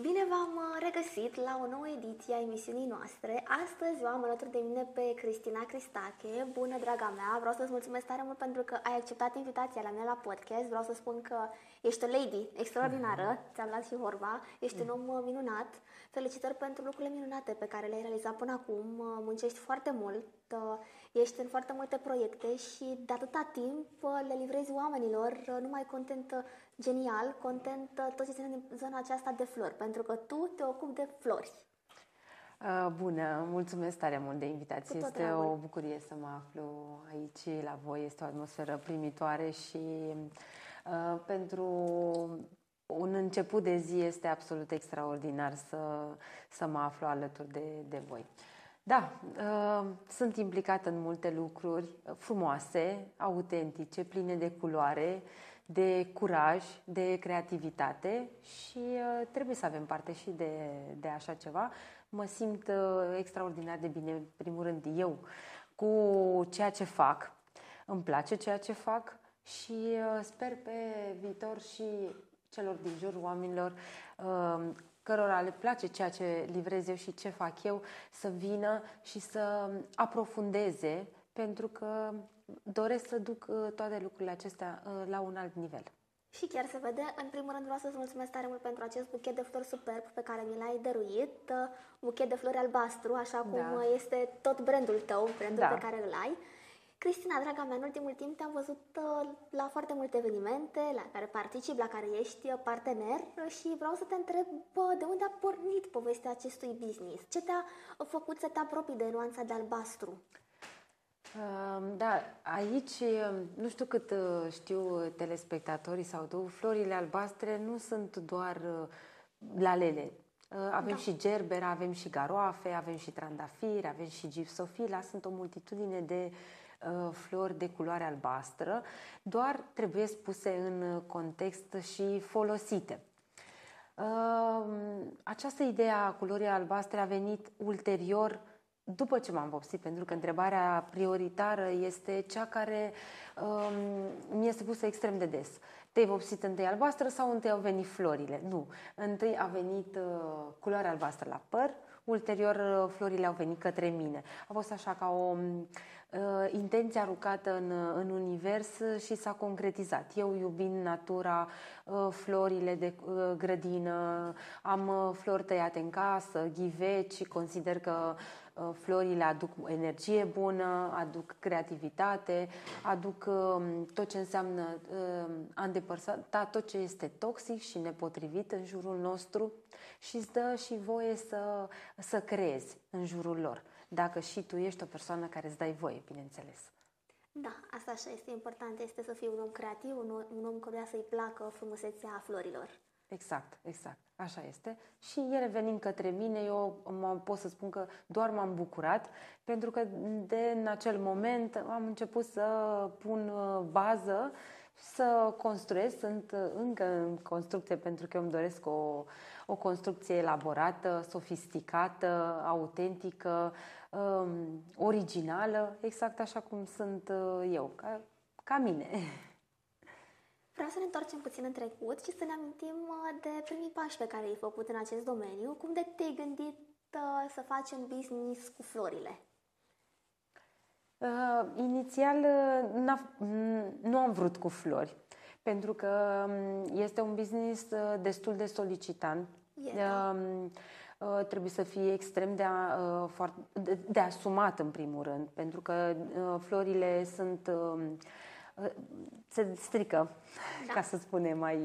Bine v-am uh, regăsit la o nouă ediție a emisiunii noastre. Astăzi o am alături de mine pe Cristina Cristache. Bună, draga mea! Vreau să-ți mulțumesc tare mult pentru că ai acceptat invitația la mine la podcast. Vreau să spun că ești o lady extraordinară, ți-am luat și vorba, ești un om uh, minunat. Felicitări pentru lucrurile minunate pe care le-ai realizat până acum. Uh, muncești foarte mult, ești în foarte multe proiecte și de atâta timp le livrezi oamenilor numai content genial, content tot ce ține din zona aceasta de flori, pentru că tu te ocupi de flori. Bună, mulțumesc tare mult de invitație. Este dragul. o bucurie să mă aflu aici la voi. Este o atmosferă primitoare și uh, pentru un început de zi este absolut extraordinar să, să mă aflu alături de, de voi. Da, uh, sunt implicată în multe lucruri frumoase, autentice, pline de culoare, de curaj, de creativitate și uh, trebuie să avem parte și de, de așa ceva. Mă simt uh, extraordinar de bine, în primul rând, eu, cu ceea ce fac. Îmi place ceea ce fac și uh, sper pe viitor și celor din jur, oamenilor, uh, cărora le place ceea ce livrez eu și ce fac eu, să vină și să aprofundeze, pentru că doresc să duc uh, toate lucrurile acestea uh, la un alt nivel. Și chiar se vede. În primul rând vreau să-ți mulțumesc tare mult pentru acest buchet de flori superb pe care mi l-ai dăruit. Uh, buchet de flori albastru, așa cum da. este tot brandul tău, brandul da. pe care îl ai. Cristina, draga mea, în ultimul timp te-am văzut la foarte multe evenimente la care participi, la care ești partener și vreau să te întreb bă, de unde a pornit povestea acestui business? Ce te-a făcut să te apropii de nuanța de albastru? Da, aici nu știu cât uh, știu telespectatorii sau tu, florile albastre nu sunt doar uh, lalele. Uh, avem da. și gerber, avem și garoafe, avem și trandafiri, avem și gipsofila, sunt o multitudine de flori de culoare albastră, doar trebuie spuse în context și folosite. Această idee a culorii albastre a venit ulterior după ce m-am vopsit, pentru că întrebarea prioritară este cea care um, mi este pusă extrem de des. Te-ai vopsit întâi albastră sau întâi au venit florile? Nu. Întâi a venit uh, culoarea albastră la păr, ulterior uh, florile au venit către mine. A fost așa ca o uh, intenție aruncată în, în univers și s-a concretizat. Eu iubind natura, uh, florile de uh, grădină, am uh, flori tăiate în casă, ghiveci, consider că Uh, florile aduc energie bună, aduc creativitate, aduc um, tot ce înseamnă um, a îndepărta tot ce este toxic și nepotrivit în jurul nostru și îți dă și voie să, să creezi în jurul lor. Dacă și tu ești o persoană care îți dai voie, bineînțeles. Da, asta așa este important, este să fii un om creativ, un, un om căruia să-i placă frumusețea florilor. Exact, exact. Așa este. Și ele venind către mine, eu mă, pot să spun că doar m-am bucurat, pentru că de în acel moment am început să pun uh, bază, să construiesc. Sunt uh, încă în construcție pentru că eu îmi doresc o, o construcție elaborată, sofisticată, autentică, um, originală, exact așa cum sunt uh, eu, ca, ca mine. Vreau să ne întoarcem puțin în trecut și să ne amintim uh, de primii pași pe care i-ai făcut în acest domeniu. Cum de te-ai gândit uh, să faci un business cu florile? Uh, inițial uh, nu am vrut cu flori, pentru că um, este un business uh, destul de solicitant. Yeah. Da. Uh, uh, trebuie să fie extrem de, uh, foarte, de, de asumat în primul rând, pentru că uh, florile sunt uh, se strică, da. ca să spunem mai,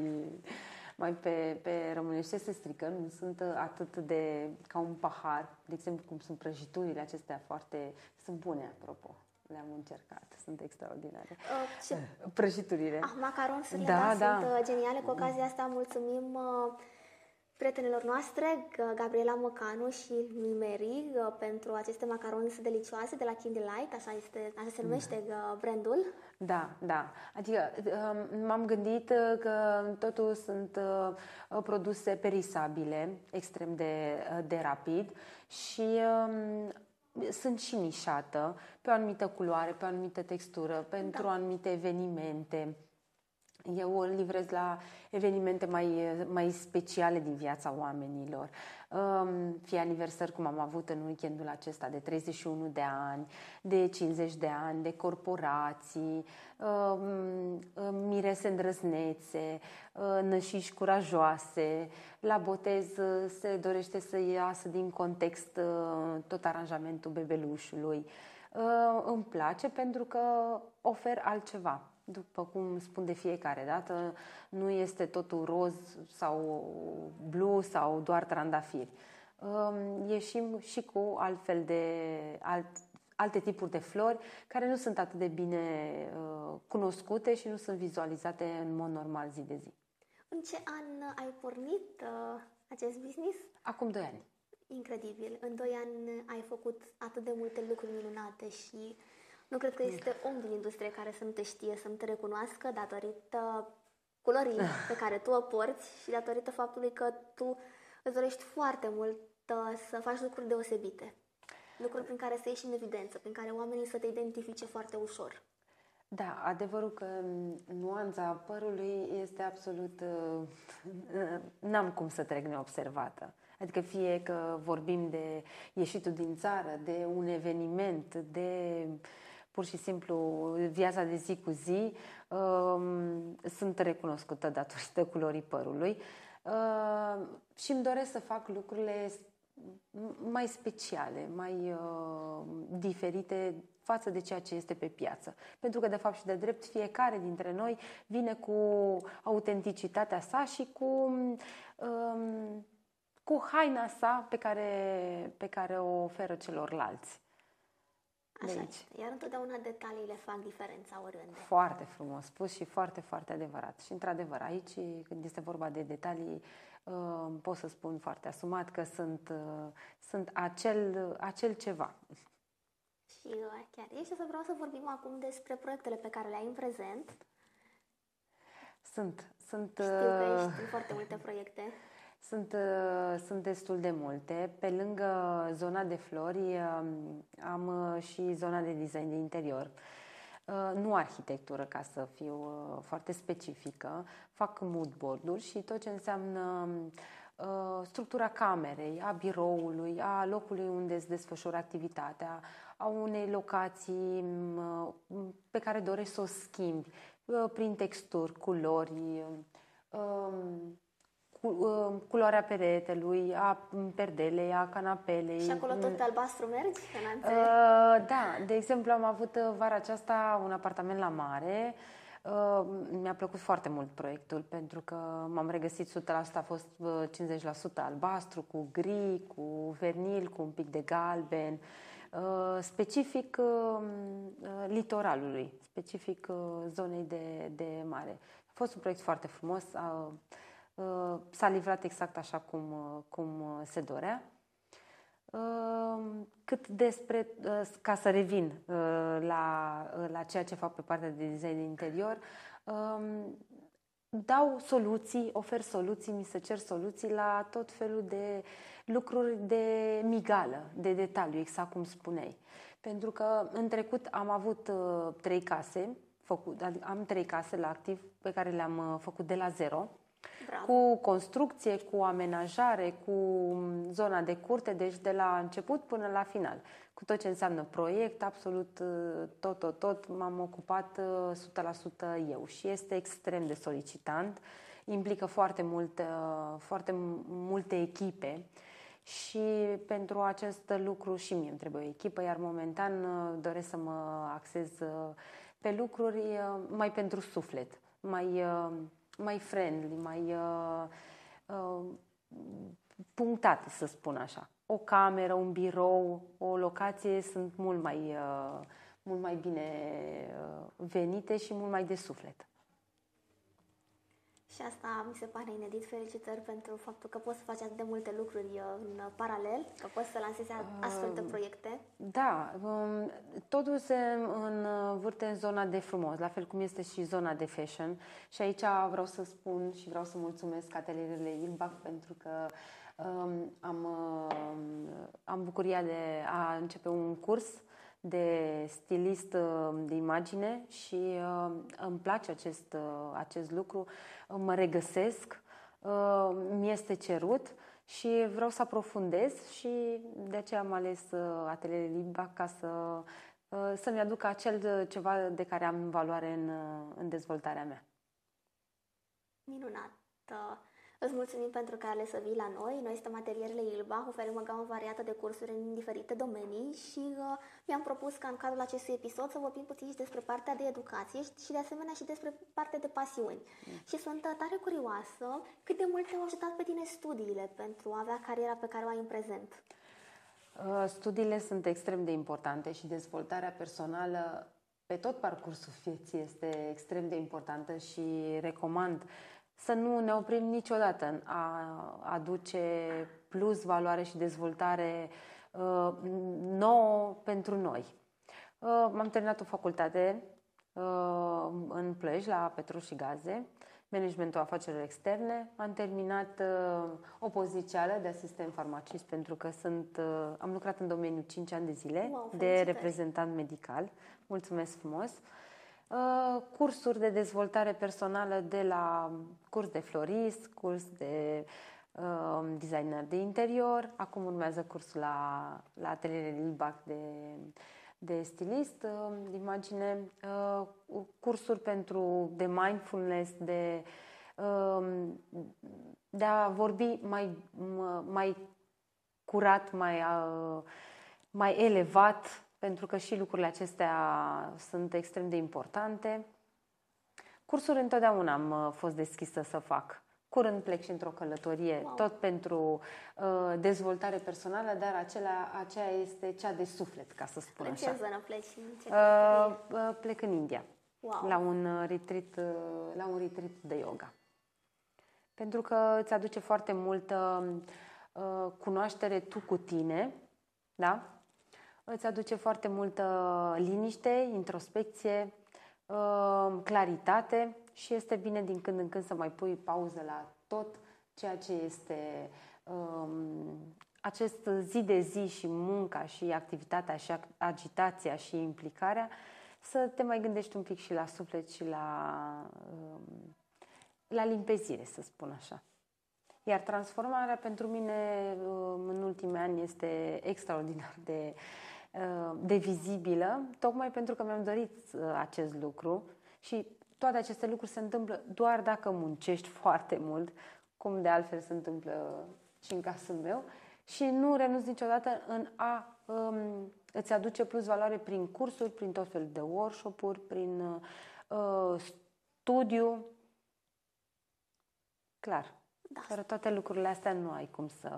mai pe, pe românește, se strică, nu sunt atât de ca un pahar, de exemplu cum sunt prăjiturile acestea foarte, sunt bune apropo. Le-am încercat, sunt extraordinare. Uh, ce? Prăjiturile. Ah, macaronsurile, da, da, da, sunt uh, geniale. Cu ocazia asta mulțumim uh, prietenilor noastre, Gabriela Mocanu și Mimeri, pentru aceste macaroni delicioase de la Kindle așa, este, așa se numește da. brandul. Da, da. Adică um, m-am gândit uh, că totul sunt uh, produse perisabile, extrem de, uh, de rapid și um, sunt și nișată pe o anumită culoare, pe o anumită textură, pentru da. anumite evenimente Eu livrez la evenimente mai, mai speciale din viața oamenilor. Um, fie aniversări cum am avut în weekendul acesta de 31 de ani, de 50 de ani, de corporații, um, mirese îndrăznețe, uh, nășiși curajoase. La botez uh, se dorește să iasă din context uh, tot aranjamentul bebelușului. Îmi place pentru că ofer altceva după cum spun de fiecare dată, nu este totul roz sau blu sau doar trandafiri. Ieșim și cu altfel de alt, alte tipuri de flori care nu sunt atât de bine uh, cunoscute și nu sunt vizualizate în mod normal zi de zi. În ce an ai pornit uh, acest business? Acum 2 ani. Incredibil. În 2 ani ai făcut atât de multe lucruri minunate și nu cred că este om din industrie care să nu te știe, să nu te recunoască datorită culorii pe care tu o porți și datorită faptului că tu îți dorești foarte mult uh, să faci lucruri deosebite. Lucruri prin care să ieși în evidență, prin care oamenii să te identifice foarte ușor. Da, adevărul că nuanța părului este absolut... Uh, n-am cum să trec neobservată. Adică fie că vorbim de ieșitul din țară, de un eveniment, de uh, pur și simplu viața de zi cu zi, um, sunt recunoscută datorită culorii părului uh, și îmi doresc să fac lucrurile mai speciale, mai uh, diferite față de ceea ce este pe piață. Pentru că, de fapt și de drept, fiecare dintre noi vine cu autenticitatea sa și cu, um, cu haina sa pe care, pe care o oferă celorlalți. Așa deci. este. Iar întotdeauna detaliile fac diferența oriunde. Foarte frumos spus și foarte, foarte adevărat. Și într-adevăr, aici, când este vorba de detalii, uh, pot să spun foarte asumat că sunt, uh, sunt acel, acel ceva. Și uh, chiar e și să vreau să vorbim acum despre proiectele pe care le ai în prezent. Sunt. sunt Știu că ești în foarte multe proiecte. Sunt, uh, sunt destul de multe. Pe lângă zona de flori um, am uh, și zona de design de interior. Uh, nu arhitectură, ca să fiu foarte specifică. Fac mood board-uri și tot ce înseamnă structura camerei, a biroului, a locului unde îți desfășură activitatea, a unei locații pe care dorești să o schimbi prin texturi, culori, um, cu, uh, culoarea peretelui, a perdelei, a canapelei. Și acolo tot pe albastru mergi? Uh, da, de exemplu am avut uh, vara aceasta un apartament la mare. Uh, mi-a plăcut foarte mult proiectul pentru că m-am regăsit 100%, a fost 50% uh, albastru, cu gri, cu vernil, cu un pic de galben, uh, specific uh, litoralului, specific uh, zonei de, de mare. A fost un proiect foarte frumos. Uh, Uh, s-a livrat exact așa cum, uh, cum uh, se dorea. Cât despre, ca să revin la, la ceea ce fac pe partea de design de interior, um, dau soluții, ofer soluții, mi se cer soluții la tot felul de lucruri de migală, de detaliu, exact cum spuneai. Pentru că în trecut am avut trei case, făcut, adică am trei case la activ pe care le-am făcut de la zero Bravo. cu construcție, cu amenajare, cu zona de curte, deci de la început până la final. Cu tot ce înseamnă proiect, absolut uh, tot, tot, tot m-am ocupat 100% uh, eu și este extrem de solicitant, implică foarte multe, uh, foarte multe echipe și pentru acest lucru și mie îmi trebuie o echipă, iar momentan doresc să mă axez pe lucruri mai pentru suflet, mai mai friendly, mai uh, uh, punctate, să spun așa. O cameră, un birou, o locație sunt mult mai, uh, mult mai bine uh, venite și mult mai de suflet. Și asta mi se pare inedit. Felicitări pentru faptul că poți să faci atât de multe lucruri uh, în paralel, că poți să lansezi astfel de proiecte. Da, um, totul se învârte în zona de frumos, la fel cum este și zona de fashion. Și aici vreau să spun și vreau să mulțumesc atelierele Ilbach pentru că um, am, um, am bucuria de a începe un curs de stilist de imagine și îmi place acest, acest lucru, mă regăsesc, mi este cerut și vreau să aprofundez și de aceea am ales atelierele Liba ca să, să-mi aduc acel ceva de care am valoare în, în dezvoltarea mea. Minunat! Îți mulțumim pentru că ai ales să vii la noi. Noi suntem atelierele Ilba, oferim o gamă variată de cursuri în diferite domenii și uh, mi-am propus ca în cadrul acestui episod să vorbim puțin și despre partea de educație și de asemenea și despre partea de pasiuni. Mm. Și sunt uh, tare curioasă cât de mult te-au ajutat pe tine studiile pentru a avea cariera pe care o ai în prezent. Uh, studiile sunt extrem de importante și dezvoltarea personală pe tot parcursul vieții este extrem de importantă și recomand să nu ne oprim niciodată în a aduce plus valoare și dezvoltare uh, nouă pentru noi. Uh, am terminat o facultate uh, în Plăj, la Petru și Gaze, managementul afacerilor externe. Am terminat uh, o pozițială de asistent farmacist pentru că sunt, uh, am lucrat în domeniul 5 ani de zile wow, de reprezentant medical. Mulțumesc frumos! Uh, Uh, cursuri de dezvoltare personală de la curs de florist, curs de uh, designer de interior. Acum urmează cursul la, la atelierele Libac de, de stilist uh, de imagine, uh, cursuri pentru de mindfulness, de, uh, de a vorbi mai, mai curat, mai, uh, mai elevat pentru că și lucrurile acestea sunt extrem de importante. Cursuri întotdeauna am uh, fost deschisă să fac. Curând plec și într-o călătorie, wow. tot pentru uh, dezvoltare personală, dar acela, aceea este cea de suflet, ca să spun în așa. În ce zonă pleci? În ce uh, uh, plec în India, wow. la, un uh, retreat, uh, la un retreat de yoga. Pentru că îți aduce foarte multă uh, cunoaștere tu cu tine, da? Îți aduce foarte multă liniște, introspecție, uh, claritate și este bine din când în când să mai pui pauză la tot ceea ce este um, acest zi de zi și munca și activitatea și agitația și implicarea, să te mai gândești un pic și la suflet și la, um, la limpezire, să spun așa. Iar transformarea pentru mine um, în ultimii ani este extraordinar de uh, Uh, de vizibilă, tocmai pentru că mi-am dorit uh, acest lucru și toate aceste lucruri se întâmplă doar dacă muncești foarte mult, cum de altfel se întâmplă și în cazul meu, și nu renunți niciodată în a um, îți aduce plus valoare prin cursuri, prin tot felul de workshop-uri, prin uh, studiu. Clar. Da. Fără toate lucrurile astea nu ai cum să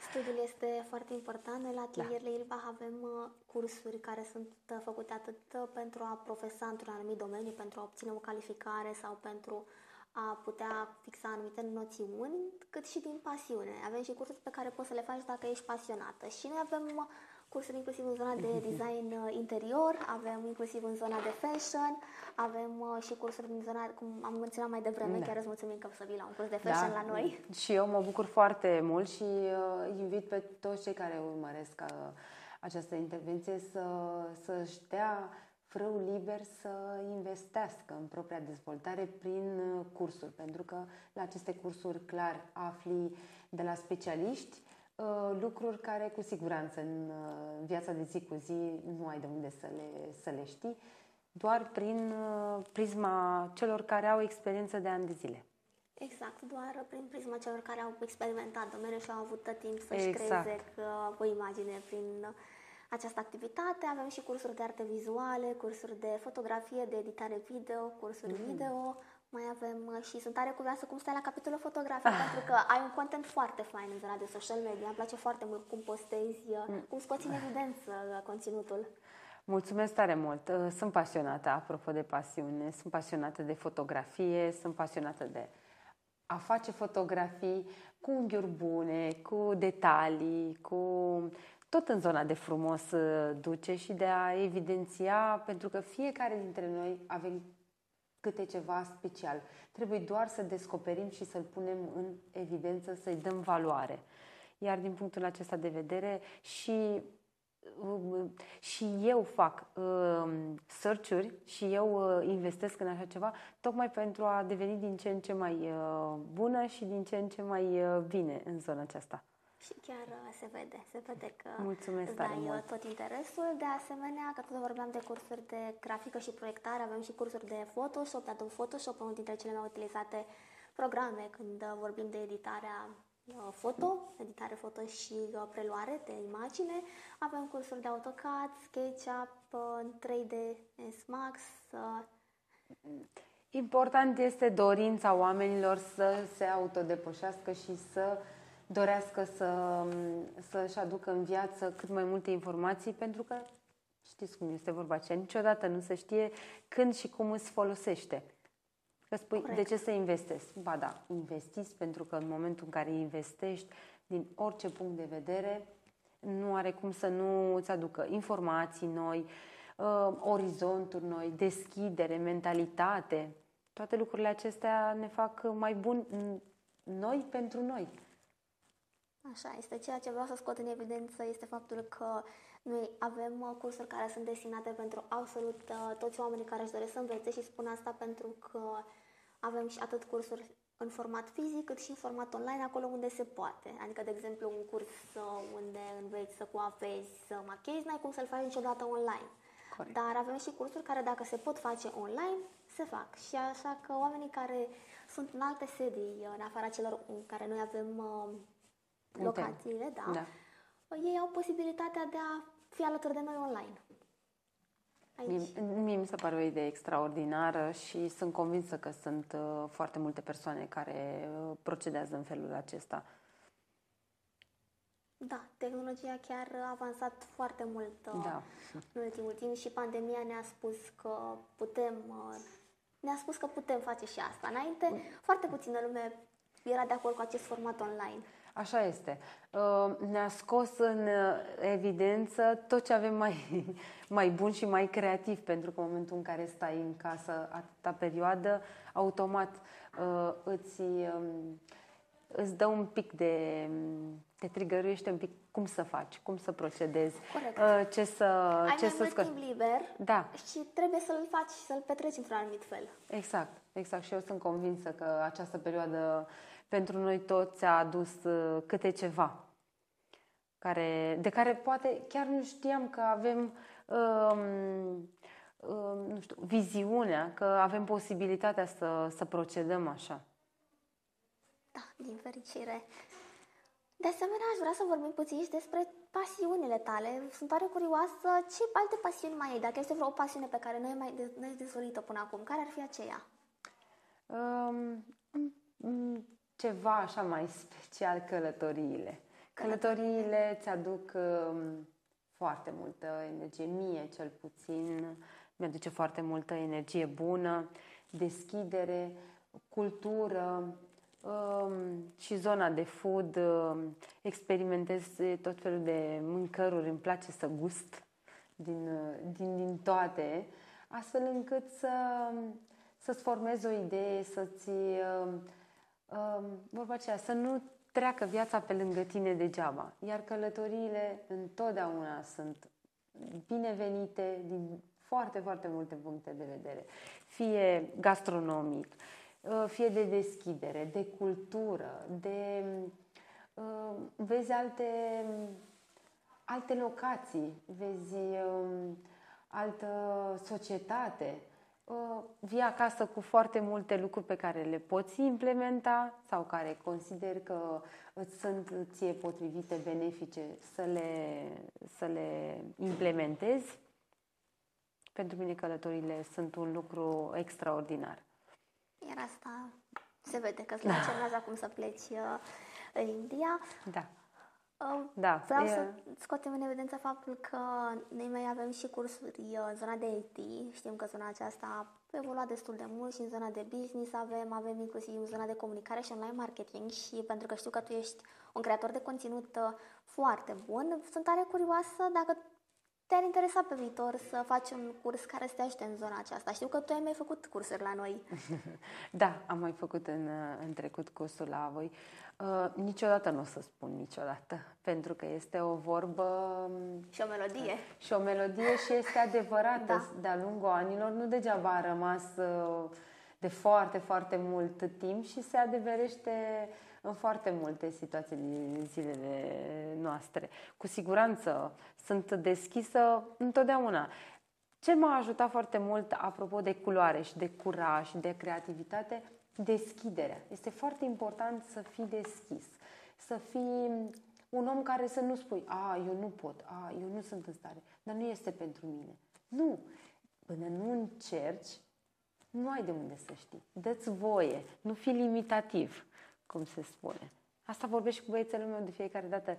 Studiul este foarte important. Noi la atelierele da. Ilbach avem uh, cursuri care sunt uh, făcute atât uh, pentru a profesa într-un anumit domeniu, pentru a obține o calificare sau pentru a putea fixa anumite noțiuni, cât și din pasiune. Avem și cursuri pe care poți să le faci dacă ești pasionată. Și noi avem cursuri inclusiv în zona de design uh, interior, avem inclusiv în zona de fashion, avem uh, și cursuri în zona, cum am menționat mai devreme, da. chiar îți mulțumim că să vii la un curs de fashion da. la noi. Și eu mă bucur foarte mult și uh, invit pe toți cei care urmăresc uh, această intervenție să, să-și dea frâu liber să investească în propria dezvoltare prin uh, cursuri, pentru că la aceste cursuri clar afli de la specialiști Uh, lucruri care cu siguranță în uh, viața de zi cu zi nu ai de unde să le, să le știi, doar prin uh, prisma celor care au experiență de ani de zile. Exact, doar prin prisma celor care au experimentat domeniul și au avut tot timp să-și exact. creeze o imagine prin această activitate. Avem și cursuri de arte vizuale, cursuri de fotografie, de editare video, cursuri mm. video, mai avem uh, și sunt tare curioasă cum stai la capitolul fotografic, ah. pentru că ai un content foarte fain în zona de social media. Îmi place foarte mult cum postezi, uh, mm. cum scoți în evidență uh, conținutul. Mulțumesc tare mult. Sunt pasionată, apropo de pasiune, sunt pasionată de fotografie, sunt pasionată de a face fotografii cu unghiuri bune, cu detalii, cu tot în zona de frumos duce și de a evidenția, pentru că fiecare dintre noi avem câte ceva special. Trebuie doar să descoperim și să-l punem în evidență, să-i dăm valoare. Iar din punctul acesta de vedere și și eu fac uh, search-uri și eu uh, investesc în așa ceva tocmai pentru a deveni din ce în ce mai uh, bună și din ce în ce mai uh, bine în zona aceasta. Și chiar uh, se vede, se vede că Mulțumesc dai uh, mult. tot interesul. De asemenea, că tot vorbeam de cursuri de grafică și proiectare, avem și cursuri de Photoshop, de Adobe Photoshop, unul dintre cele mai utilizate programe când uh, vorbim de editarea foto, editare foto și preluare de imagine. Avem cursuri de AutoCAD, SketchUp, 3D, SMax. Important este dorința oamenilor să se autodepășească și să dorească să, să-și aducă în viață cât mai multe informații, pentru că știți cum este vorba aceea, niciodată nu se știe când și cum îți folosește. Că spui, Corect. de ce să investezi? Ba da, investiți pentru că în momentul în care investești, din orice punct de vedere, nu are cum să nu îți aducă informații noi, uh, orizonturi noi, deschidere, mentalitate. Toate lucrurile acestea ne fac mai buni noi pentru noi. Așa este. Ceea ce vreau să scot în evidență este faptul că noi avem uh, cursuri care sunt destinate pentru absolut uh, toți oamenii care își doresc să învețe și spun asta pentru că avem și atât cursuri în format fizic, cât și în format online, acolo unde se poate. Adică, de exemplu, un curs uh, unde înveți să coapezi, să machezi, n-ai cum să-l faci niciodată online. Corect. Dar avem și cursuri care, dacă se pot face online, se fac. Și așa că oamenii care sunt în alte sedii, în afara celor în care noi avem uh, locațiile, da, da, ei au posibilitatea de a fi alături de noi online. Aici. Mie, mie mi se pare o idee extraordinară și sunt convinsă că sunt uh, foarte multe persoane care uh, procedează în felul acesta. Da, tehnologia chiar a avansat foarte mult uh, da. în ultimul timp și pandemia ne-a spus că putem uh, ne-a spus că putem face și asta. Înainte, foarte puțină lume era de acord cu acest format online. Așa este. Uh, ne-a scos în uh, evidență tot ce avem mai, mai bun și mai creativ, pentru că în momentul în care stai în casă atâta perioadă, automat uh, îți, um, îți dă un pic de... te trigăruiește un pic cum să faci, cum să procedezi, Corect. ce să... Ai ce mai să mult timp liber da. și trebuie să-l faci, să-l petreci într-un anumit fel. Exact, exact. Și eu sunt convinsă că această perioadă pentru noi toți a adus uh, câte ceva care, de care poate chiar nu știam că avem um, um, nu știu, viziunea, că avem posibilitatea să, să procedăm așa. Da, din fericire. De asemenea, aș vrea să vorbim puțin și despre pasiunile tale. Sunt tare curioasă ce alte pasiuni mai ai, dacă este vreo pasiune pe care nu ai mai nu ai dezvăluit-o până acum. Care ar fi aceea? Um, ceva așa mai special călătoriile. Călătoriile îți aduc um, foarte multă energie, mie cel puțin, mi-aduce foarte multă energie bună, deschidere, cultură um, și zona de food. Um, experimentez tot felul de mâncăruri, îmi place să gust din, din, din toate, astfel încât să, să-ți formezi o idee, să-ți vorba aceea, să nu treacă viața pe lângă tine degeaba. Iar călătoriile întotdeauna sunt binevenite din foarte, foarte multe puncte de vedere. Fie gastronomic, uh, fie de deschidere, de cultură, de uh, vezi alte, alte locații, vezi um, altă societate, Uh, vii acasă cu foarte multe lucruri pe care le poți implementa sau care consider că îți sunt ție potrivite, benefice, să le, să le implementezi. Pentru mine călătorile sunt un lucru extraordinar. Iar asta se vede că îți menționează acum să pleci uh, în India. Da. Da. Vreau e... să scoatem în evidență faptul că noi mai avem și cursuri în zona de IT. Știm că zona aceasta a evoluat destul de mult și în zona de business avem, avem inclusiv în zona de comunicare și online marketing și pentru că știu că tu ești un creator de conținut uh, foarte bun, sunt tare curioasă dacă te-ar interesa pe viitor să faci un curs care să te ajute în zona aceasta? Știu că tu ai mai făcut cursuri la noi. da, am mai făcut în, în trecut cursul la voi. Uh, niciodată nu o să spun niciodată, pentru că este o vorbă... Um, și o melodie. Uh, și o melodie și este adevărată da. de-a lungul anilor. Nu degeaba a rămas uh, de foarte, foarte mult timp și se adeverește în foarte multe situații din zilele noastre. Cu siguranță sunt deschisă întotdeauna. Ce m-a ajutat foarte mult, apropo de culoare și de curaj și de creativitate, deschiderea. Este foarte important să fii deschis, să fii un om care să nu spui, a, eu nu pot, a, eu nu sunt în stare, dar nu este pentru mine. Nu. Până nu încerci, nu ai de unde să știi. Dă-ți voie, nu fi limitativ, cum se spune. Asta vorbesc și cu băiețelul meu de fiecare dată.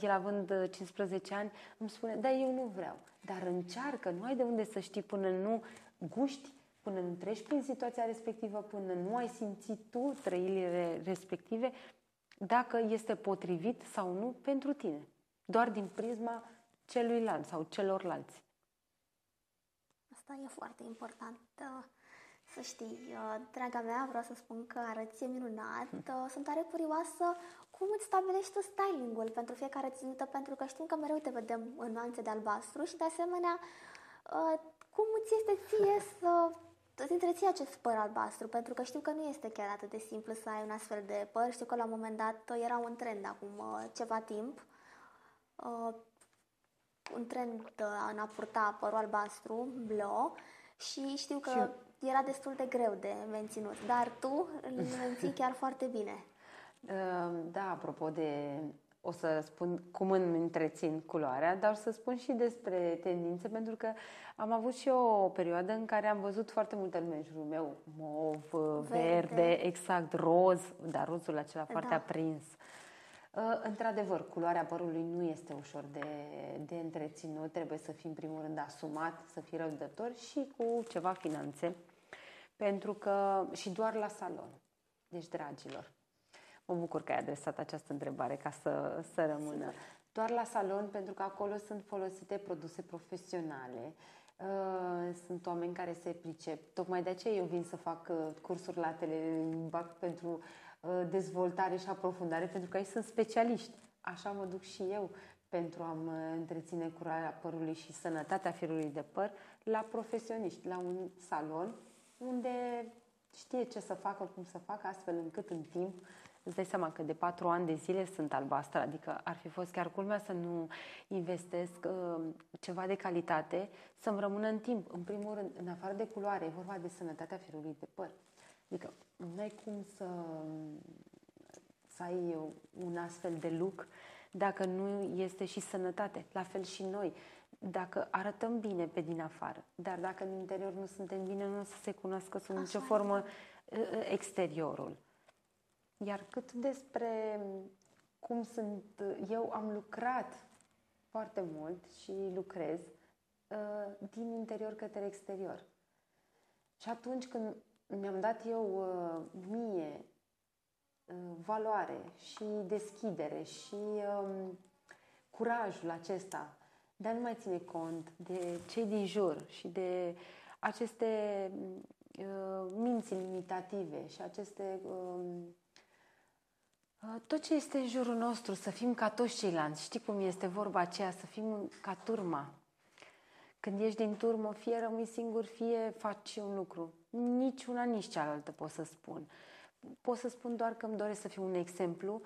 El având 15 ani îmi spune, da, eu nu vreau. Dar încearcă, nu ai de unde să știi până nu guști, până nu treci prin situația respectivă, până nu ai simțit tu trăirile respective, dacă este potrivit sau nu pentru tine. Doar din prisma celuilalt sau celorlalți. Asta e foarte important. Să știi, uh, draga mea, vreau să spun că arăți minunat. Uh, sunt tare curioasă cum îți stabilești tu stylingul pentru fiecare ținută, pentru că știm că mereu te vedem în nuanțe de albastru și de asemenea uh, cum îți este ție să îți întreții acest păr albastru, pentru că știu că nu este chiar atât de simplu să ai un astfel de păr. Știu că la un moment dat era un trend acum ceva timp, un trend în a purta părul albastru, blo, și știu că și era destul de greu de menținut, dar tu îl menții chiar foarte bine. Ehm, da, apropo de o să spun cum îmi întrețin culoarea, dar o să spun și despre tendințe, pentru că am avut și eu o perioadă în care am văzut foarte multe lume în jurul meu, mov, verde, verde exact, roz, dar rozul acela foarte da. aprins. Uh, într-adevăr, culoarea părului nu este ușor de, de întreținut, trebuie să fii în primul rând asumat, să fii răbdător și cu ceva finanțe pentru că și doar la salon. Deci, dragilor, mă bucur că ai adresat această întrebare ca să, să rămână. Doar la salon, pentru că acolo sunt folosite produse profesionale, uh, sunt oameni care se pricep. Tocmai de aceea eu vin să fac uh, cursuri la Telebac pentru uh, dezvoltare și aprofundare, pentru că aici sunt specialiști. Așa mă duc și eu pentru a mă întreține curarea părului și sănătatea firului de păr la profesioniști, la un salon unde știe ce să facă, cum să facă, astfel încât în timp îți dai seama că de patru ani de zile sunt albastră, adică ar fi fost chiar culmea să nu investesc uh, ceva de calitate, să-mi rămână în timp. În primul rând, în afară de culoare, e vorba de sănătatea firului de păr. Adică nu ai cum să, să ai un astfel de look dacă nu este și sănătate. La fel și noi dacă arătăm bine pe din afară, dar dacă în interior nu suntem bine, nu o să se cunoască sub nicio formă uh, uh, exteriorul. Iar cât despre cum sunt, eu am lucrat foarte mult și lucrez uh, din interior către exterior. Și atunci când mi-am dat eu mie valoare și deschidere și um, curajul acesta dar nu mai ține cont de cei din jur și de aceste uh, minți limitative și aceste uh, tot ce este în jurul nostru, să fim ca toți ceilalți. Știi cum este vorba aceea, să fim ca turma. Când ești din turmă, fie rămâi singur, fie faci un lucru. Nici una, nici cealaltă pot să spun. Pot să spun doar că îmi doresc să fiu un exemplu Um,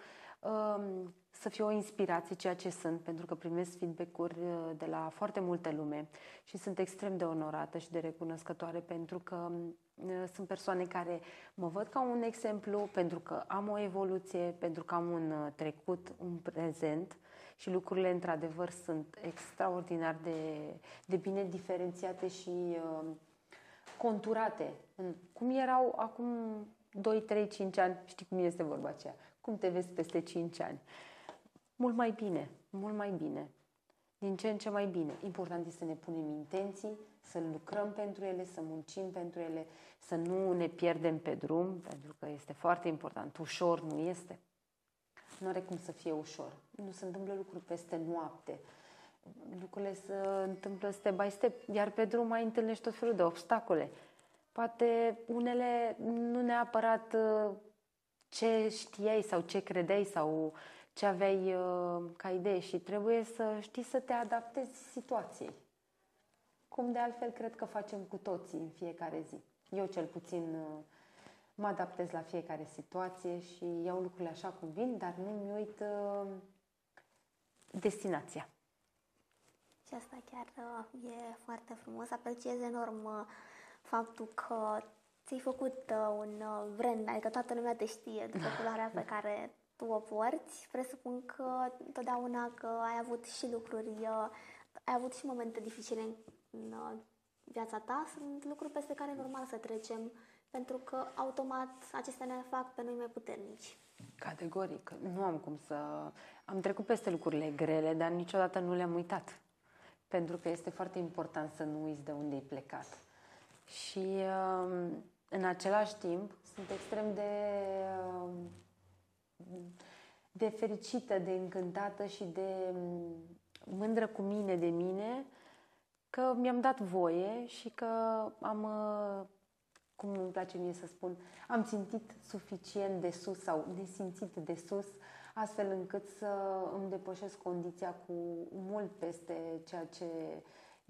să fie o inspirație, ceea ce sunt, pentru că primesc feedback-uri uh, de la foarte multe lume și sunt extrem de onorată și de recunoscătoare pentru că um, uh, sunt persoane care mă văd ca un exemplu, pentru că am o evoluție, pentru că am un uh, trecut, un prezent și lucrurile într-adevăr sunt extraordinar de, de bine diferențiate și uh, conturate. Cum erau acum 2, 3, 5 ani, știi cum este vorba aceea, cum te vezi peste 5 ani? Mult mai bine, mult mai bine. Din ce în ce mai bine. Important este să ne punem intenții, să lucrăm pentru ele, să muncim pentru ele, să nu ne pierdem pe drum, pentru că este foarte important. Ușor nu este. Nu are cum să fie ușor. Nu se întâmplă lucruri peste noapte. lucrurile se întâmplă step by step, iar pe drum mai întâlnești tot felul de obstacole. Poate unele nu neapărat uh, ce știai sau ce credeai sau ce aveai uh, ca idee și trebuie să știi să te adaptezi situației. Cum de altfel cred că facem cu toții în fiecare zi. Eu cel puțin uh, mă adaptez la fiecare situație și iau lucrurile așa cum vin, dar nu-mi uit uh, destinația. Și asta chiar uh, e foarte frumos. Apreciez enorm uh, faptul că ți-ai făcut uh, un uh, brand, adică toată lumea te știe după culoarea pe care tu o porți. Presupun că totdeauna că ai avut și lucruri, uh, ai avut și momente dificile în, în uh, viața ta, sunt lucruri peste care e normal să trecem, pentru că automat acestea ne fac pe noi mai puternici. Categoric. Nu am cum să... Am trecut peste lucrurile grele, dar niciodată nu le-am uitat. Pentru că este foarte important să nu uiți de unde ai plecat. Și um, în același timp sunt extrem de um, de fericită, de încântată și de um, mândră cu mine, de mine, că mi-am dat voie și că am, uh, cum îmi place mie să spun, am țintit suficient de sus sau nesimțit de sus, astfel încât să îmi depășesc condiția cu mult peste ceea ce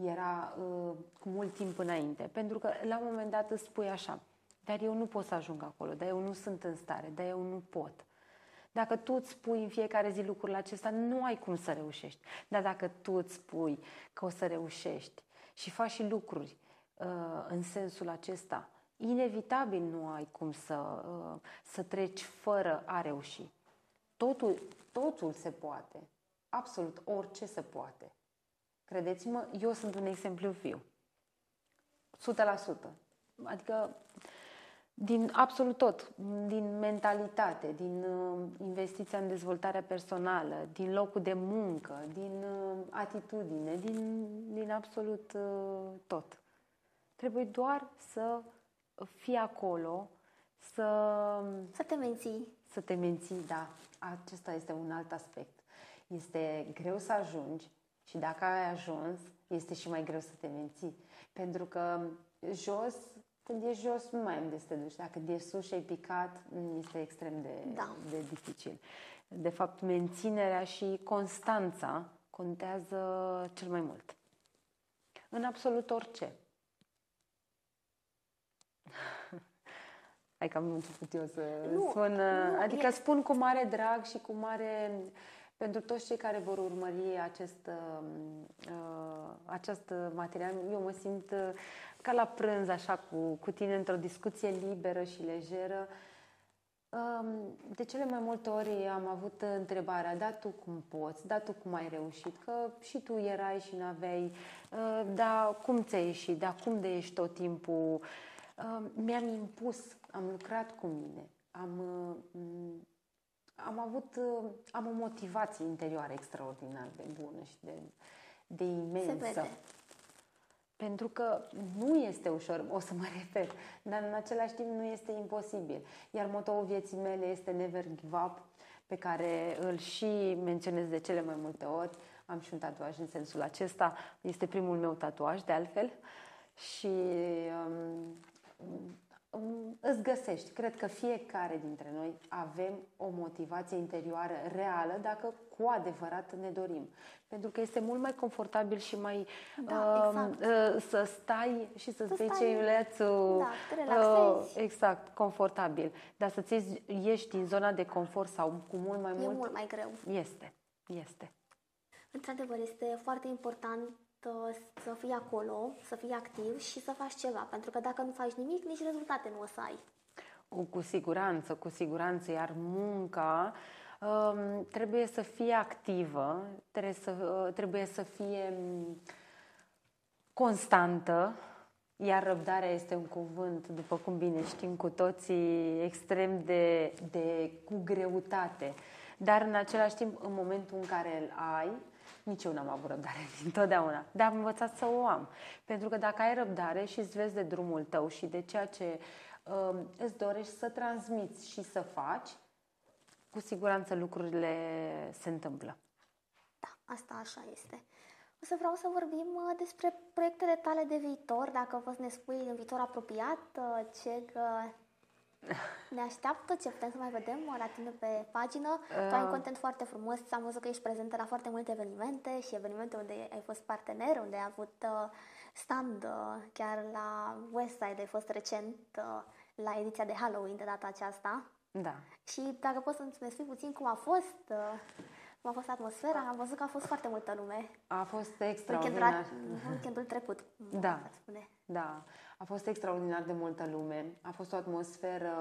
era uh, cu mult timp înainte. Pentru că la un moment dat îți spui așa, dar eu nu pot să ajung acolo, dar eu nu sunt în stare, dar eu nu pot. Dacă tu îți spui în fiecare zi lucrurile acesta, nu ai cum să reușești. Dar dacă tu îți spui că o să reușești și faci și lucruri uh, în sensul acesta, inevitabil nu ai cum să, uh, să treci fără a reuși. Totul, totul se poate. Absolut orice se poate. Credeți-mă, eu sunt un exemplu viu. 100%. Adică din absolut tot, din mentalitate, din uh, investiția în dezvoltarea personală, din locul de muncă, din uh, atitudine, din, din absolut uh, tot. Trebuie doar să fii acolo, să... Să te menții. Să te menții, da. Acesta este un alt aspect. Este greu să ajungi și dacă ai ajuns, este și mai greu să te menții. Pentru că jos când e jos, nu mai am de să te duci. Dacă e sus și ai picat, este extrem de, da. de dificil. De fapt, menținerea și constanța contează cel mai mult. În absolut orice. Hai că am început eu să nu, spun, nu, adică e... spun cu mare drag și cu mare pentru toți cei care vor urmări acest, uh, uh, acest material, eu mă simt uh, ca la prânz, așa, cu, cu tine, într-o discuție liberă și lejeră. Um, de cele mai multe ori am avut întrebarea, da, tu cum poți, da, tu cum ai reușit, că și tu erai și n-aveai, uh, da, cum ți-ai ieșit, da, cum de ești tot timpul. Uh, mi-am impus, am lucrat cu mine, am, uh, am avut, am o motivație interioară extraordinar de bună și de, de imensă. Pentru că nu este ușor, o să mă repet, dar în același timp nu este imposibil. Iar motoul vieții mele este Never Give Up, pe care îl și menționez de cele mai multe ori. Am și un tatuaj în sensul acesta. Este primul meu tatuaj, de altfel. Și um, îți găsești. Cred că fiecare dintre noi avem o motivație interioară reală dacă cu adevărat ne dorim. Pentru că este mult mai confortabil și mai da, uh, exact. uh, să stai și să-ți să bei ceiulețul da, uh, exact, confortabil. Dar să-ți ieși din zona de confort sau cu mult mai e mult... mult mai greu. Este, este. Într-adevăr, este foarte important să fii acolo, să fii activ și să faci ceva. Pentru că dacă nu faci nimic, nici rezultate nu o să ai. Cu siguranță, cu siguranță. Iar munca um, trebuie să fie activă, trebuie să, uh, trebuie să fie um, constantă, iar răbdarea este un cuvânt, după cum bine știm cu toții, extrem de, de cu greutate. Dar în același timp, în momentul în care îl ai, nici eu n-am avut răbdare întotdeauna, dar am învățat să o am. Pentru că dacă ai răbdare și îți vezi de drumul tău și de ceea ce uh, îți dorești să transmiți și să faci, cu siguranță lucrurile se întâmplă. Da, asta așa este. O să vreau să vorbim uh, despre proiectele tale de viitor, dacă poți ne spui în viitor apropiat uh, ce ne așteaptă, ce putem să mai vedem la tine pe pagină. Uh. Tu ai un content foarte frumos, am văzut că ești prezentă la foarte multe evenimente și evenimente unde ai fost partener, unde ai avut uh, stand uh, chiar la Westside, ai fost recent uh, la ediția de Halloween de data aceasta. Da. Și dacă poți să-mi spui puțin cum a fost, uh, cum a fost atmosfera, am văzut că a fost foarte multă lume. A fost extraordinar. Weekendul, weekendul trecut, da. spune. Da, a fost extraordinar de multă lume. A fost o atmosferă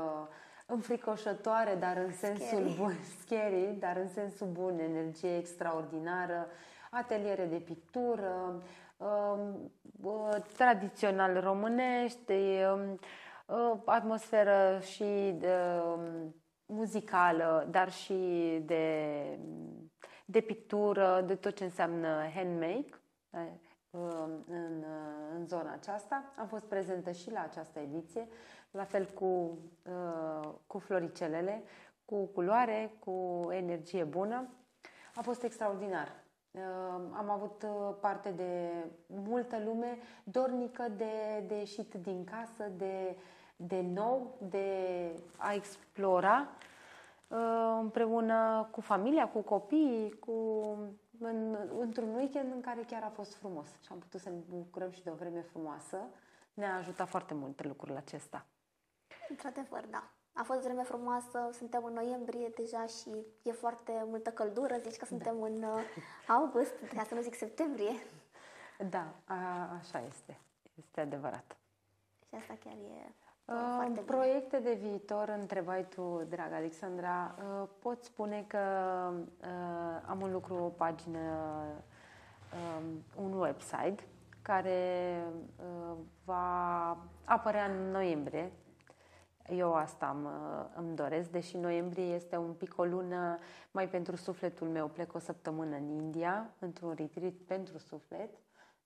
înfricoșătoare, dar în sensul scary. bun, scary, dar în sensul bun, energie extraordinară, ateliere de pictură, um, uh, tradițional românești, um, uh, atmosferă și de, um, muzicală, dar și de, de pictură, de tot ce înseamnă handmake în, în zona aceasta. Am fost prezentă și la această ediție, la fel cu, cu floricelele, cu culoare, cu energie bună. A fost extraordinar. Am avut parte de multă lume dornică de, de ieșit din casă, de, de nou, de a explora împreună cu familia, cu copiii, cu în, într-un weekend în care chiar a fost frumos și am putut să ne bucurăm și de o vreme frumoasă. Ne-a ajutat foarte mult lucrul acesta. Într-adevăr, da. A fost vreme frumoasă, suntem în noiembrie deja și e foarte multă căldură, zici că suntem da. în uh, august, ca să nu zic septembrie. Da, a, așa este. Este adevărat. Și asta chiar e Uh, proiecte de viitor, întrebai tu, dragă Alexandra. Uh, pot spune că uh, am un lucru, o pagină, uh, un website care uh, va apărea în noiembrie. Eu asta am, uh, îmi doresc, deși noiembrie este un pic o lună mai pentru sufletul meu. Plec o săptămână în India, într-un retreat pentru suflet,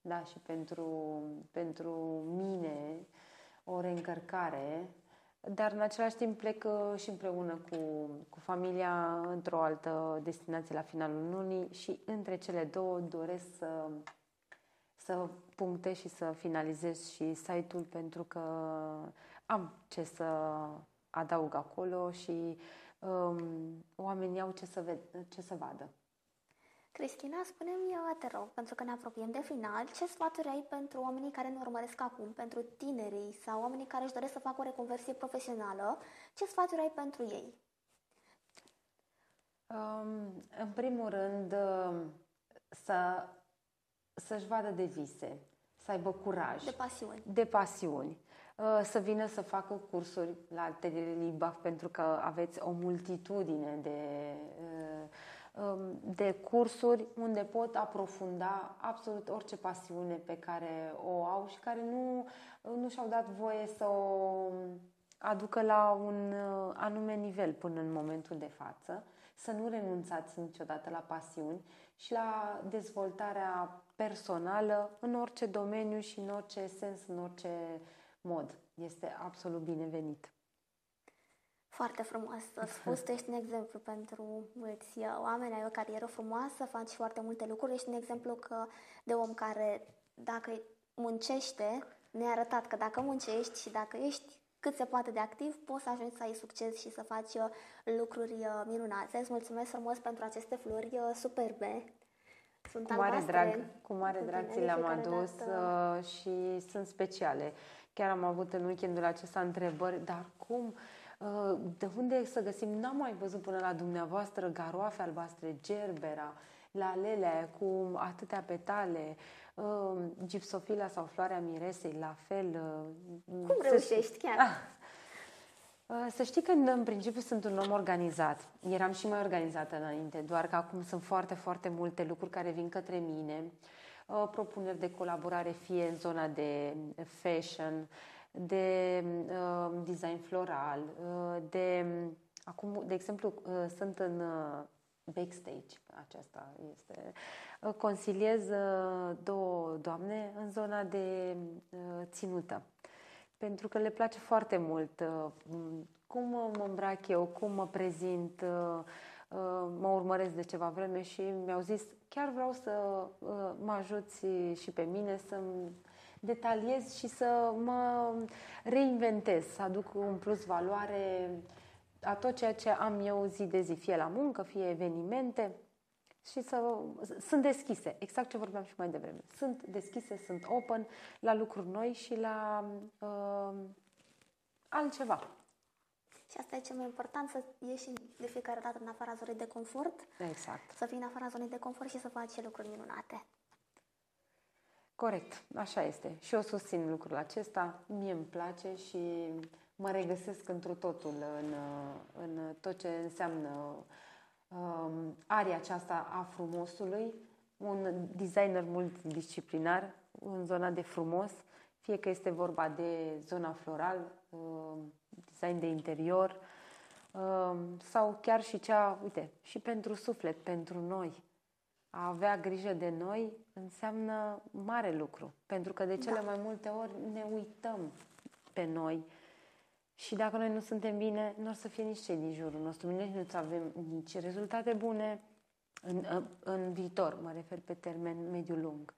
da, și pentru, pentru mine, o reîncărcare, dar în același timp plec uh, și împreună cu, cu familia într-o altă destinație la finalul lunii și între cele două doresc să, să punctez și să finalizez și site-ul pentru că am ce să adaug acolo și um, oamenii au ce să, ved- ce să vadă. Cristina, spune-mi, te rog, pentru că ne apropiem de final, ce sfaturi ai pentru oamenii care ne urmăresc acum, pentru tinerii sau oamenii care își doresc să facă o reconversie profesională? Ce sfaturi ai pentru ei? Um, în primul rând, um, să, să-și vadă de vise, să aibă curaj. De pasiuni. De pasiuni. Uh, să vină să facă cursuri la Atelier Libaf pentru că aveți o multitudine de uh, Um, de cursuri unde pot aprofunda absolut orice pasiune pe care o au și care nu, nu și-au dat voie să o aducă la un uh, anume nivel până în momentul de față, să nu renunțați niciodată la pasiuni și la dezvoltarea personală în orice domeniu și în orice sens, în orice mod. Este absolut binevenit. Foarte frumos spus, tu ești un exemplu pentru mulți uh, oameni, ai o carieră frumoasă, faci foarte multe lucruri, ești un exemplu că de om care dacă muncește, ne-a arătat că dacă muncești și dacă ești cât se poate de activ, poți să ajungi să ai succes și să faci uh, lucruri uh, minunate. Îți mulțumesc frumos pentru aceste flori superbe. Sunt cu mare drag, cu mare drag ți le-am adus dată... și sunt speciale. Chiar am avut în weekendul acesta întrebări, dar cum Uh, de unde să găsim? N-am mai văzut până la dumneavoastră garoafe albastre, gerbera, lalele cu atâtea petale, uh, gipsofila sau floarea miresei, la fel. Uh, Cum reușești chiar? Ah. Să știi că în principiu sunt un om organizat. Eram și mai organizată înainte, doar că acum sunt foarte, foarte multe lucruri care vin către mine. Propuneri de colaborare fie în zona de fashion, de uh, design floral, uh, de acum, de exemplu, uh, sunt în uh, backstage, aceasta este. Uh, consiliez uh, două doamne în zona de uh, ținută, pentru că le place foarte mult uh, cum mă îmbrac eu, cum mă prezint, uh, mă urmăresc de ceva vreme și mi-au zis chiar vreau să mă ajuți și pe mine să detaliez și să mă reinventez, să aduc un plus valoare a tot ceea ce am eu zi de zi, fie la muncă, fie evenimente și să sunt deschise, exact ce vorbeam și mai devreme. Sunt deschise, sunt open la lucruri noi și la uh, altceva. Și asta e cel mai important, să ieși de fiecare dată în afara zonei de confort. Exact. Să fii în afara zonei de confort și să faci lucruri minunate. Corect, așa este. Și eu susțin lucrul acesta, mie îmi place și mă regăsesc într totul în, în tot ce înseamnă um, aria aceasta a frumosului, un designer multidisciplinar în zona de frumos, fie că este vorba de zona floral, um, design de interior um, sau chiar și cea, uite, și pentru suflet, pentru noi. A avea grijă de noi înseamnă mare lucru, pentru că de cele da. mai multe ori ne uităm pe noi și dacă noi nu suntem bine, nu o să fie nici cei din jurul nostru, nici nu avem nici rezultate bune în, în viitor, mă refer pe termen mediu-lung.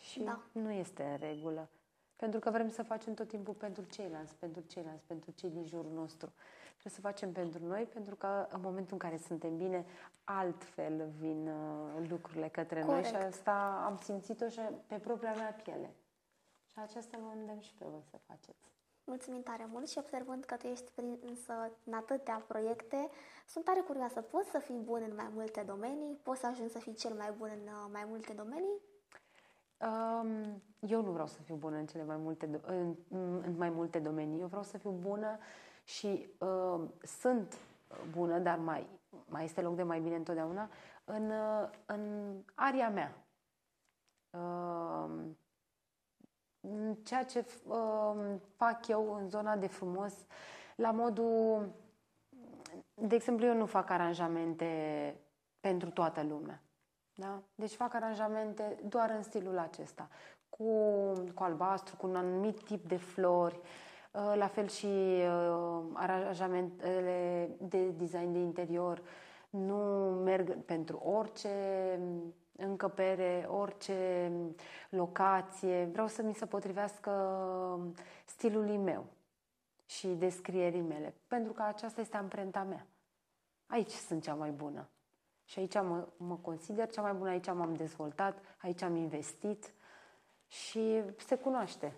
Și da. nu este în regulă. Pentru că vrem să facem tot timpul pentru ceilalți, pentru ceilalți, pentru cei din jurul nostru. Trebuie să facem pentru noi, pentru că în momentul în care suntem bine, altfel vin uh, lucrurile către Corect. noi și asta am simțit-o și pe propria mea piele. Și aceasta mă îndemn și pe voi să faceți. Mulțumim tare mult și observând că tu ești prinsă în atâtea proiecte, sunt tare curioasă. Poți să fii bun în mai multe domenii? Poți să ajungi să fii cel mai bun în uh, mai multe domenii? Um, eu nu vreau să fiu bună în cele mai multe, în, în mai multe domenii. Eu vreau să fiu bună și uh, sunt bună, dar mai, mai este loc de mai bine întotdeauna, în, uh, în aria mea. Uh, ceea ce uh, fac eu în zona de frumos, la modul, de exemplu, eu nu fac aranjamente pentru toată lumea. Da? Deci fac aranjamente doar în stilul acesta, cu, cu albastru, cu un anumit tip de flori, uh, la fel și uh, aranjamentele de design de interior. Nu merg pentru orice încăpere, orice locație. Vreau să mi se potrivească stilului meu și descrierii mele, pentru că aceasta este amprenta mea. Aici sunt cea mai bună. Și aici mă, mă consider cea mai bună, aici m-am dezvoltat, aici am investit și se cunoaște.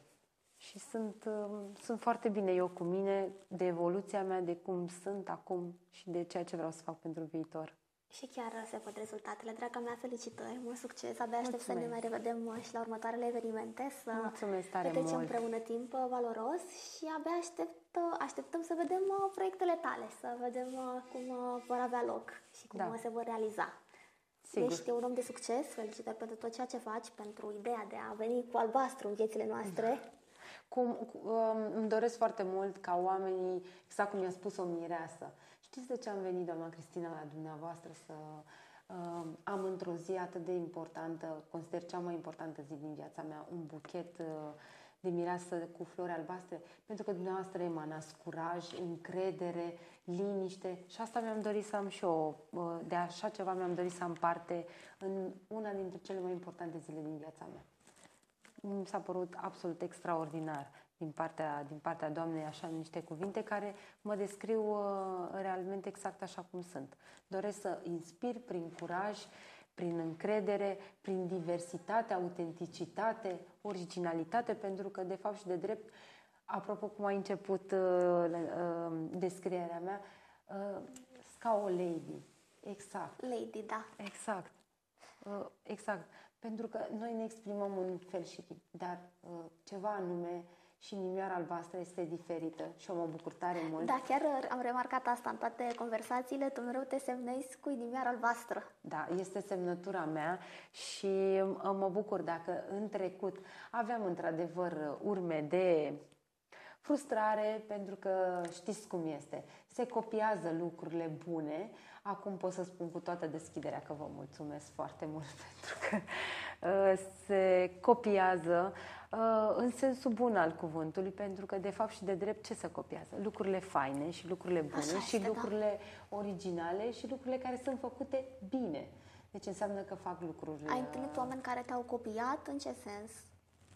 Și sunt, uh, sunt foarte bine eu cu mine, de evoluția mea, de cum sunt acum și de ceea ce vreau să fac pentru viitor. Și chiar se văd rezultatele. Draga mea, felicitări, mult succes. Abia aștept să ne mai revedem uh, și la următoarele evenimente, să Mulțumesc tare petrecem mult. împreună timp uh, valoros și abia aștept, uh, așteptăm să vedem proiectele tale, să vedem cum vor avea loc și cum da. se vor realiza. Sigur. Ești un om de succes, felicitări pentru tot ceea ce faci, pentru ideea de a veni cu albastru în viețile noastre. Da. Cum, um, îmi doresc foarte mult ca oamenii, exact cum mi-a spus o mireasă, Știți de ce am venit, doamna Cristina, la dumneavoastră să uh, am într-o zi atât de importantă, consider cea mai importantă zi din viața mea, un buchet uh, de mireasă cu flori albastre, pentru că dumneavoastră emanați curaj, încredere, liniște și asta mi-am dorit să am și eu, uh, de așa ceva mi-am dorit să am parte în una dintre cele mai importante zile din viața mea. Mi s-a părut absolut extraordinar din partea, din partea Doamnei așa niște cuvinte care mă descriu uh, realmente exact așa cum sunt. Doresc să inspir prin curaj, prin încredere, prin diversitate, autenticitate, originalitate, pentru că de fapt și de drept, apropo cum a început uh, uh, descrierea mea, uh, ca o lady. Exact. Lady, da. Exact. Uh, exact. Pentru că noi ne exprimăm în fel și tip, dar uh, ceva anume și nimioara albastră este diferită și o mă bucur tare mult. Da, chiar am remarcat asta în toate conversațiile, tu mereu te semnezi cu inimioara albastră. Da, este semnătura mea și mă bucur dacă în trecut aveam într-adevăr urme de frustrare pentru că știți cum este. Se copiază lucrurile bune. Acum pot să spun cu toată deschiderea că vă mulțumesc foarte mult pentru că uh, se copiază uh, în sensul bun al cuvântului, pentru că de fapt și de drept ce se copiază? Lucrurile faine și lucrurile bune Așa și este, da. lucrurile da. originale și lucrurile care sunt făcute bine. Deci înseamnă că fac lucruri... Ai întâlnit oameni care te-au copiat? În ce sens?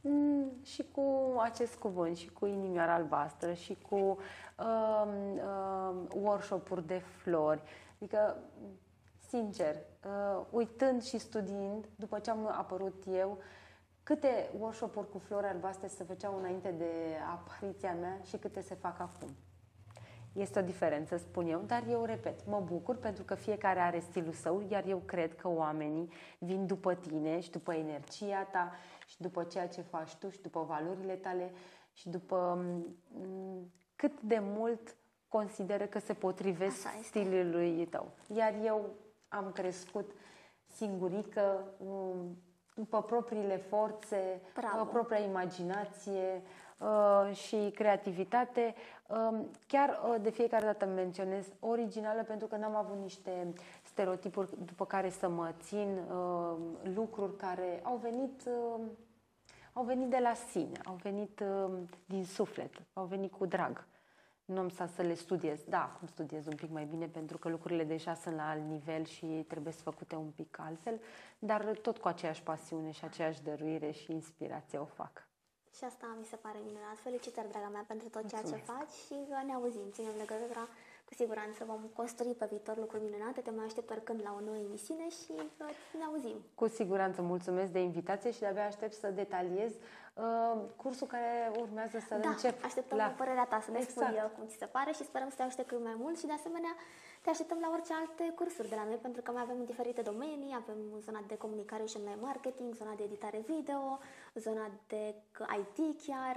Mm, și cu acest cuvânt, și cu inimioara albastră, și cu um, um, workshop-uri de flori. Adică, sincer, uh, uitând și studiind, după ce am apărut eu, câte workshop-uri cu flori albastre se făceau înainte de apariția mea și câte se fac acum. Este o diferență, spun eu, dar eu repet, mă bucur pentru că fiecare are stilul său, iar eu cred că oamenii vin după tine și după energia ta și după ceea ce faci tu și după valorile tale și după m- cât de mult consideră că se potrivesc stilului tău. Iar eu am crescut singurică, după propriile forțe, Bravo. propria imaginație, Uh, și creativitate. Um, chiar uh, de fiecare dată menționez originală pentru că n-am avut niște stereotipuri după care să mă țin, uh, lucruri care au venit au venit de la sine, au venit din suflet, au venit cu drag. Nu am stat să le studiez. Da, acum studiez un pic mai bine pentru că lucrurile deja sunt la alt nivel și trebuie să făcute un pic altfel, dar tot cu aceeași pasiune și aceeași dăruire și inspirație o fac. Și asta mi se pare minunat. Felicitări, draga mea, pentru tot ceea Mulțumesc. ce faci și ne auzim, ținem legătura. Cu siguranță vom construi pe viitor lucruri minunate. Te mai aștept oricând la o nouă emisiune și ne auzim. Cu siguranță mulțumesc de invitație și de-abia aștept să detaliez uh, cursul care urmează să da, încep. așteptăm la... părerea ta, să ne exact. spui cum ți se pare și sperăm să te aștept cât mai mult și de asemenea te așteptăm la orice alte cursuri de la noi, pentru că mai avem diferite domenii, avem zona de comunicare și online marketing, zona de editare video, zona de IT chiar,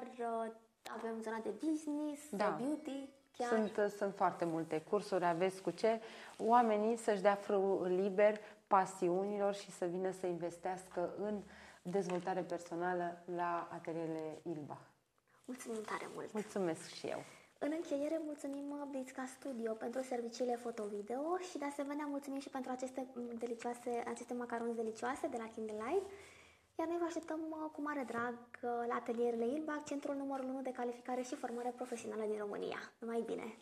avem zona de business, da. de beauty. Chiar. Sunt, sunt foarte multe cursuri, aveți cu ce oamenii să-și dea frâu liber pasiunilor și să vină să investească în dezvoltare personală la atelierele Ilba. Mulțumim tare mult! Mulțumesc și eu! În încheiere, mulțumim uh, Blitzca Studio pentru serviciile foto-video și de asemenea mulțumim și pentru aceste, mm, delicioase, aceste macaroni delicioase de la Kindle Iar noi vă așteptăm uh, cu mare drag uh, la atelierele ILBAC, centrul numărul 1 de calificare și formare profesională din România. Numai bine!